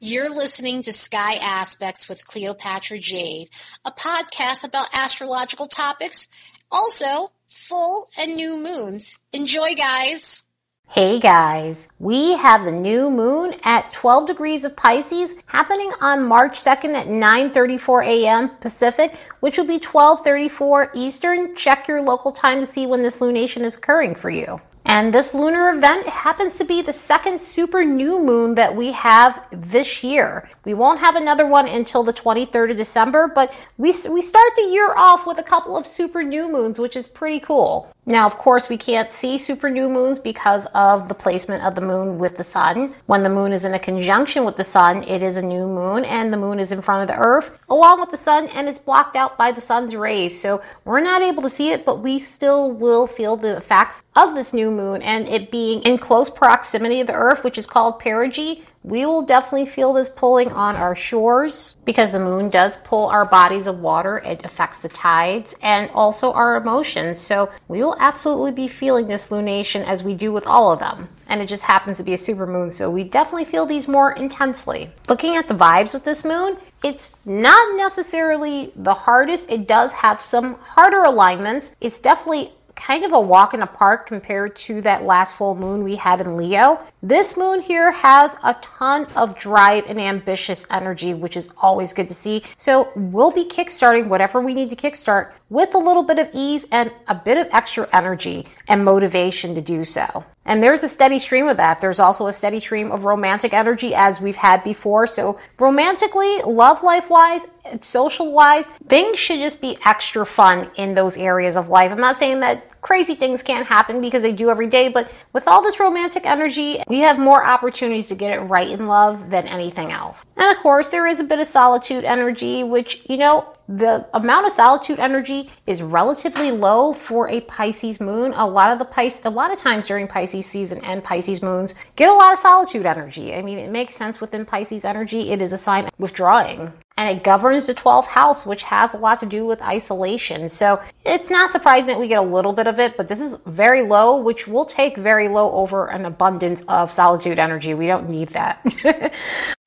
You're listening to Sky Aspects with Cleopatra Jade, a podcast about astrological topics, also full and new moons. Enjoy, guys. Hey guys, we have the new moon at 12 degrees of Pisces happening on March 2nd at 9:34 a.m. Pacific, which will be 12:34 Eastern. Check your local time to see when this lunation is occurring for you. And this lunar event happens to be the second super new moon that we have this year. We won't have another one until the 23rd of December, but we, we start the year off with a couple of super new moons, which is pretty cool. Now, of course, we can't see super new moons because of the placement of the moon with the sun. When the moon is in a conjunction with the sun, it is a new moon, and the moon is in front of the earth along with the sun, and it's blocked out by the sun's rays. So we're not able to see it, but we still will feel the effects of this new moon and it being in close proximity of the earth, which is called perigee we will definitely feel this pulling on our shores because the moon does pull our bodies of water. It affects the tides and also our emotions. So we will absolutely be feeling this lunation as we do with all of them. And it just happens to be a super moon, so we definitely feel these more intensely. Looking at the vibes with this moon, it's not necessarily the hardest. It does have some harder alignments. It's definitely kind of a walk in the park compared to that last full moon we had in Leo. This moon here has a ton of drive and ambitious energy, which is always good to see. So we'll be kickstarting whatever we need to kickstart with a little bit of ease and a bit of extra energy and motivation to do so. And there's a steady stream of that. There's also a steady stream of romantic energy as we've had before. So, romantically, love life wise, social wise, things should just be extra fun in those areas of life. I'm not saying that crazy things can't happen because they do every day, but with all this romantic energy, we have more opportunities to get it right in love than anything else. And of course, there is a bit of solitude energy, which, you know, the amount of solitude energy is relatively low for a Pisces moon. A lot of the Pisces, a lot of times during Pisces season and Pisces moons get a lot of solitude energy. I mean, it makes sense within Pisces energy. It is a sign of withdrawing. And it governs the 12th house, which has a lot to do with isolation. So it's not surprising that we get a little bit of it, but this is very low, which will take very low over an abundance of solitude energy. We don't need that.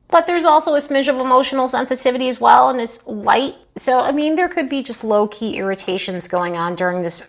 But there's also a smidge of emotional sensitivity as well, and it's light. So I mean, there could be just low key irritations going on during this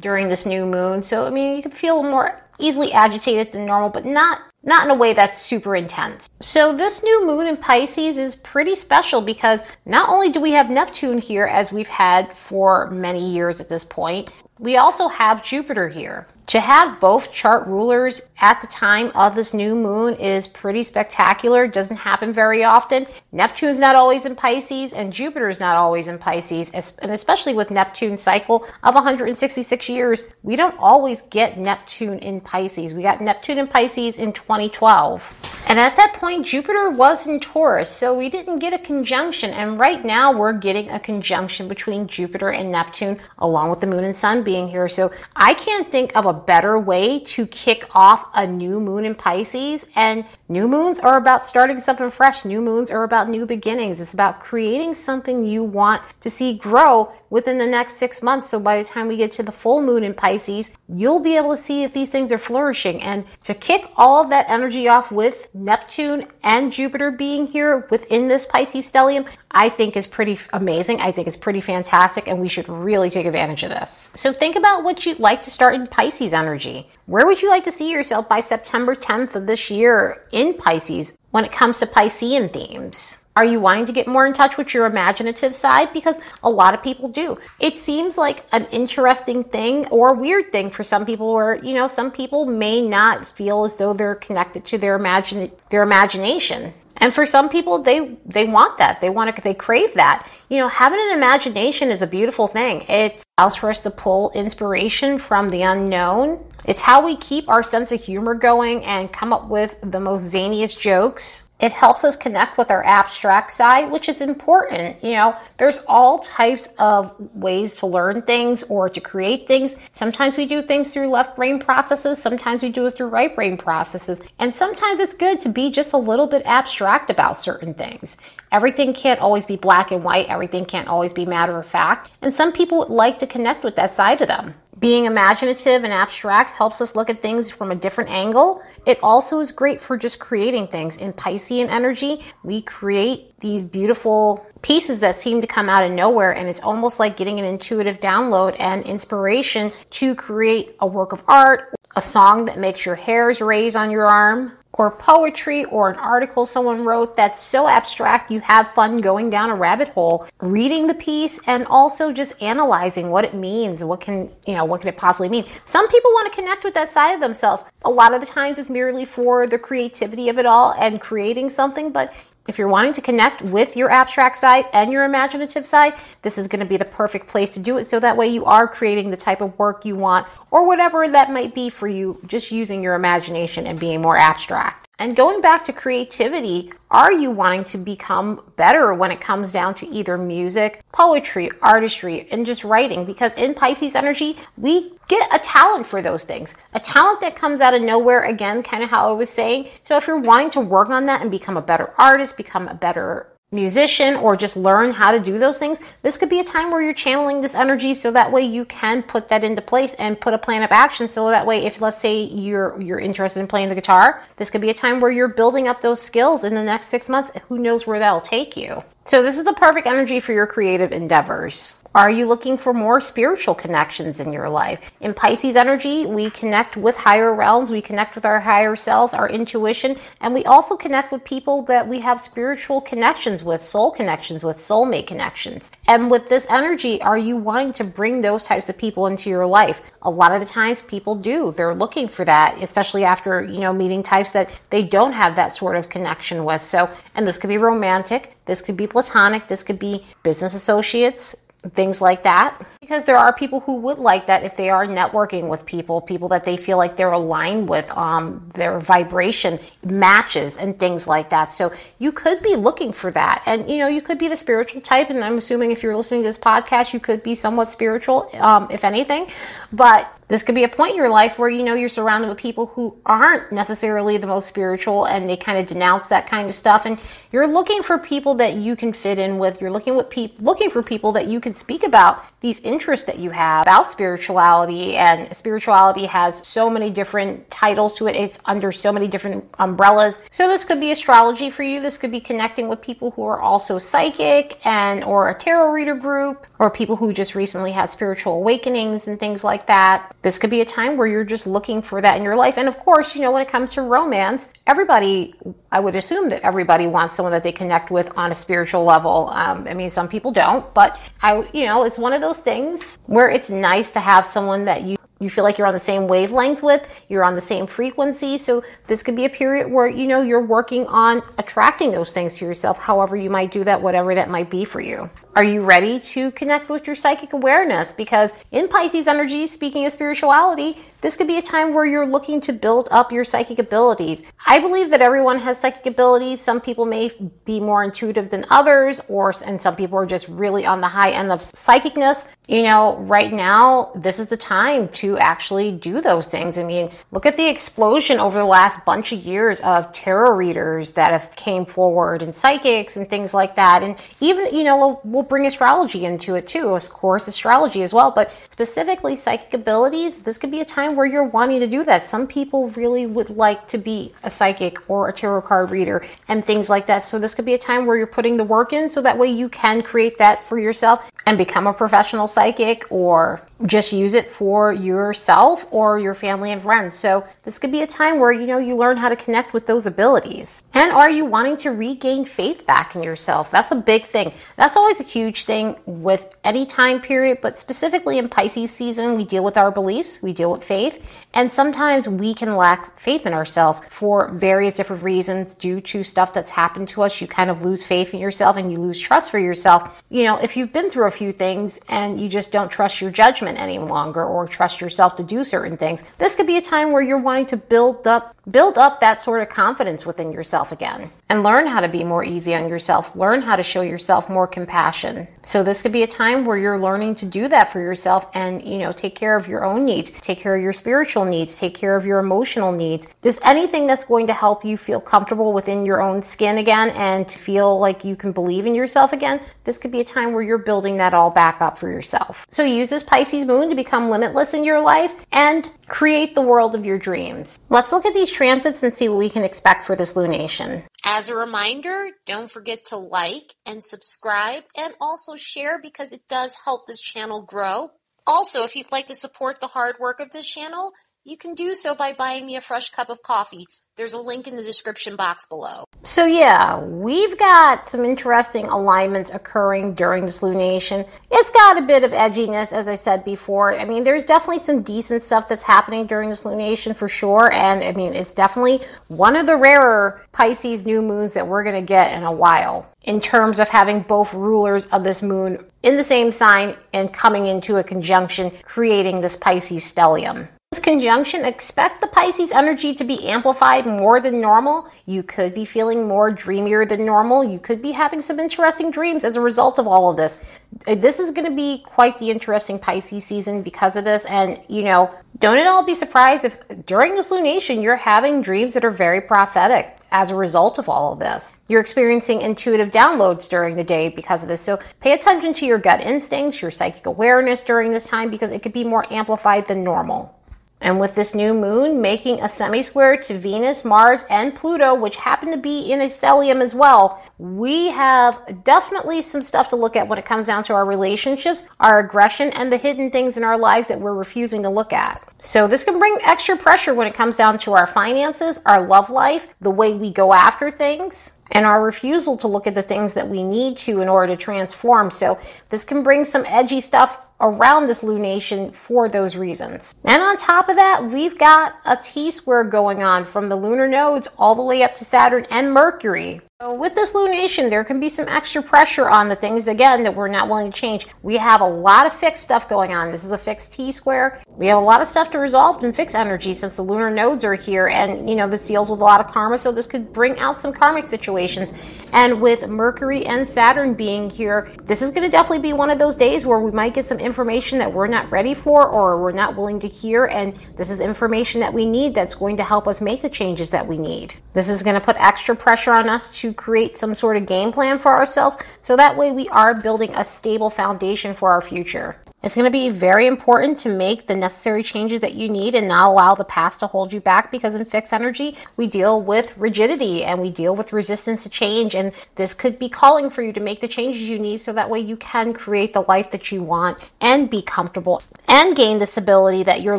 during this new moon. So I mean, you could feel more easily agitated than normal, but not not in a way that's super intense. So this new moon in Pisces is pretty special because not only do we have Neptune here as we've had for many years at this point, we also have Jupiter here. To have both chart rulers at the time of this new moon is pretty spectacular. Doesn't happen very often. Neptune's not always in Pisces, and Jupiter's not always in Pisces, and especially with Neptune's cycle of 166 years, we don't always get Neptune in Pisces. We got Neptune in Pisces in 2012. And at that point, Jupiter was in Taurus, so we didn't get a conjunction. And right now, we're getting a conjunction between Jupiter and Neptune, along with the moon and sun being here. So I can't think of a better way to kick off a new moon in Pisces. And new moons are about starting something fresh, new moons are about new beginnings. It's about creating something you want to see grow within the next six months. So by the time we get to the full moon in Pisces, you'll be able to see if these things are flourishing. And to kick all of that energy off with Neptune and Jupiter being here within this Pisces stellium, I think is pretty amazing. I think it's pretty fantastic, and we should really take advantage of this. So think about what you'd like to start in Pisces energy. Where would you like to see yourself by September 10th of this year in Pisces when it comes to Piscean themes? Are you wanting to get more in touch with your imaginative side? Because a lot of people do. It seems like an interesting thing or weird thing for some people or you know, some people may not feel as though they're connected to their imagine their imagination. And for some people they they want that. They want to they crave that. You know, having an imagination is a beautiful thing. It allows for us to pull inspiration from the unknown. It's how we keep our sense of humor going and come up with the most zaniest jokes it helps us connect with our abstract side, which is important. You know, there's all types of ways to learn things or to create things. Sometimes we do things through left brain processes, sometimes we do it through right brain processes. And sometimes it's good to be just a little bit abstract about certain things. Everything can't always be black and white, everything can't always be matter of fact. And some people would like to connect with that side of them Being imaginative and abstract helps us look at things from a different angle. It also is great for just creating things. In Piscean energy, we create these beautiful pieces that seem to come out of nowhere, and it's almost like getting an intuitive download and inspiration to create a work of art, a song that makes your hairs raise on your arm, or poetry or an article someone wrote that's so abstract you have fun going down a rabbit hole reading the piece and also just analyzing what it means what can you know what can it possibly mean. Some people want to connect with that side of themselves. A lot of the times it's merely for the creativity of it all and creating something but if you're wanting to connect with your abstract side and your imaginative side, this is going to be the perfect place to do it. So that way you are creating the type of work you want or whatever that might be for you, just using your imagination and being more abstract. And going back to creativity, are you wanting to become better when it comes down to either music, poetry, artistry, and just writing? Because in Pisces energy, we get a talent for those things. A talent that comes out of nowhere, again, kind of how I was saying. So if you're wanting to work on that and become a better artist, become a better musician or just learn how to do those things, this could be a time where you're channeling this energy so that way you can put that into place and put a plan of action so that way if let's say you're you're interested in playing the guitar, this could be a time where you're building up those skills in the next 6 months. Who knows where that'll take you. So this is the perfect energy for your creative endeavors. Are you looking for more spiritual connections in your life? In Pisces energy, we connect with higher realms, we connect with our higher selves, our intuition, and we also connect with people that we have spiritual connections with, soul connections with, soulmate connections. And with this energy, are you wanting to bring those types of people into your life? A lot of the times people do. They're looking for that, especially after, you know, meeting types that they don't have that sort of connection with. So, and this could be romantic, this could be platonic, this could be business associates, things like that. Because there are people who would like that if they are networking with people people that they feel like they're aligned with um, their vibration matches and things like that. So you could be looking for that. And you know you could be the spiritual type and i'm assuming if you're listening to this podcast you could be somewhat spiritual um, if anything. But this could be a point in your life where you know you're surrounded with people who aren't necessarily the most spiritual and they kind of denounce that kind of stuff. And you're looking for people that you can fit in with. You're looking with people looking for people that you can speak about these interests that you have about spirituality. And spirituality has so many different titles to it. It's under so many different umbrellas. So this could be astrology for you. This could be connecting with people who are also psychic and or a tarot reader group or people who just recently had spiritual awakenings and things like that this could be a time where you're just looking for that in your life. And of course, you know, when it comes to romance, everybody, I would assume that everybody wants someone that they connect with on a spiritual level. Um, I mean, some people don't, but I, you know, it's one of those things where it's nice to have someone that you you feel like you're on the same wavelength with, you're on the same frequency. So this could be a period where you know you're working on attracting those things to yourself, however you might do that, whatever that might be for you. Are you ready to connect with your psychic awareness? Because in Pisces energy, speaking of spirituality, this could be a time where you're looking to build up your psychic abilities. I believe that everyone has psychic abilities. Some people may be more intuitive than others, or and some people are just really on the high end of psychicness. You know, right now, this is the time to actually do those things. I mean, look at the explosion over the last bunch of years of tarot readers that have came forward and psychics and things like that. And even, you know, we'll bring astrology into it too, of course, astrology as well, but specifically psychic abilities, this could be a time time where you're wanting to do that. Some people really would like to be a psychic or a tarot card reader and things like that. So this could be a time where you're putting the work in so that way you can create that for yourself and become a professional psychic or just use it for yourself or your family and friends. So this could be a time where you know you learn how to connect with those abilities. And are you wanting to regain faith back in yourself? That's a big thing. That's always a huge thing with any time period, but specifically in Pisces season, we deal with our beliefs, we deal with faith, and sometimes we can lack faith in ourselves for various different reasons due to stuff that's happened to us. You kind of lose faith in yourself and you lose trust for yourself. You know, if you've been through a few things and you just don't trust your judgment any longer or trust yourself to do certain things. This could be a time where you're wanting to build up build up that sort of confidence within yourself again. And learn how to be more easy on yourself. Learn how to show yourself more compassion. So this could be a time where you're learning to do that for yourself and, you know, take care of your own needs, take care of your spiritual needs, take care of your emotional needs. Just anything that's going to help you feel comfortable within your own skin again and to feel like you can believe in yourself again. This could be a time where you're building that all back up for yourself. So use this Pisces moon to become limitless in your life and create the world of your dreams. Let's look at these transits and see what we can expect for this lunation. As a reminder, don't forget to like and subscribe and also share because it does help this channel grow. Also, if you'd like to support the hard work of this channel, you can do so by buying me a fresh cup of coffee. There's a link in the description box below. So, yeah, we've got some interesting alignments occurring during this lunation. It's got a bit of edginess, as I said before. I mean, there's definitely some decent stuff that's happening during this lunation for sure. And I mean, it's definitely one of the rarer Pisces new moons that we're going to get in a while in terms of having both rulers of this moon in the same sign and coming into a conjunction, creating this Pisces stellium. This conjunction, expect the Pisces energy to be amplified more than normal. You could be feeling more dreamier than normal. You could be having some interesting dreams as a result of all of this. Uh, this is going to be quite the interesting Pisces season because of this. And, you know, don't at all be surprised if during this lunation you're having dreams that are very prophetic as a result of all of this. You're experiencing intuitive downloads during the day because of this. So pay attention to your gut instincts, your psychic awareness during this time because it could be more amplified than normal. And with this new moon making a semi square to Venus, Mars, and Pluto, which happen to be in a stellium as well, we have definitely some stuff to look at when it comes down to our relationships, our aggression, and the hidden things in our lives that we're refusing to look at. So, this can bring extra pressure when it comes down to our finances, our love life, the way we go after things and our refusal to look at the things that we need to in order to transform. So, this can bring some edgy stuff around this lunation for those reasons. And on top of that, we've got a T square going on from the lunar nodes all the way up to Saturn and Mercury. So with this lunation, there can be some extra pressure on the things, again, that we're not willing to change. We have a lot of fixed stuff going on. This is a fixed T square. We have a lot of stuff to resolve and fix energy since the lunar nodes are here. And, you know, this deals with a lot of karma, so this could bring out some karmic situations. And with Mercury and Saturn being here, this is going to definitely be one of those days where we might get some information that we're not ready for or we're not willing to hear. And this is information that we need that's going to help us make the changes that we need. This is going to put extra pressure on us create some sort of game plan for ourselves so that way we are building a stable foundation for our future. It's going to be very important to make the necessary changes that you need and not allow the past to hold you back because in fixed energy, we deal with rigidity and we deal with resistance to change. And this could be calling for you to make the changes you need so that way you can create the life that you want and be comfortable and gain the stability that you're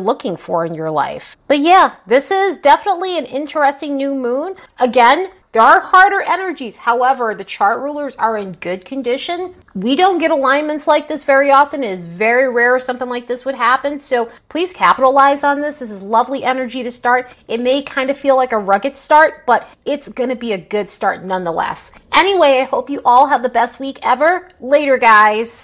looking for in your life. But yeah, this is definitely an interesting new moon. Again, there are harder energies. However, the chart rulers are in good condition. We don't get alignments like this very often. It is very rare something like this would happen. So please capitalize on this. This is lovely energy to start. It may kind of feel like a rugged start, but it's going to be a good start nonetheless. Anyway, I hope you all have the best week ever. Later, guys.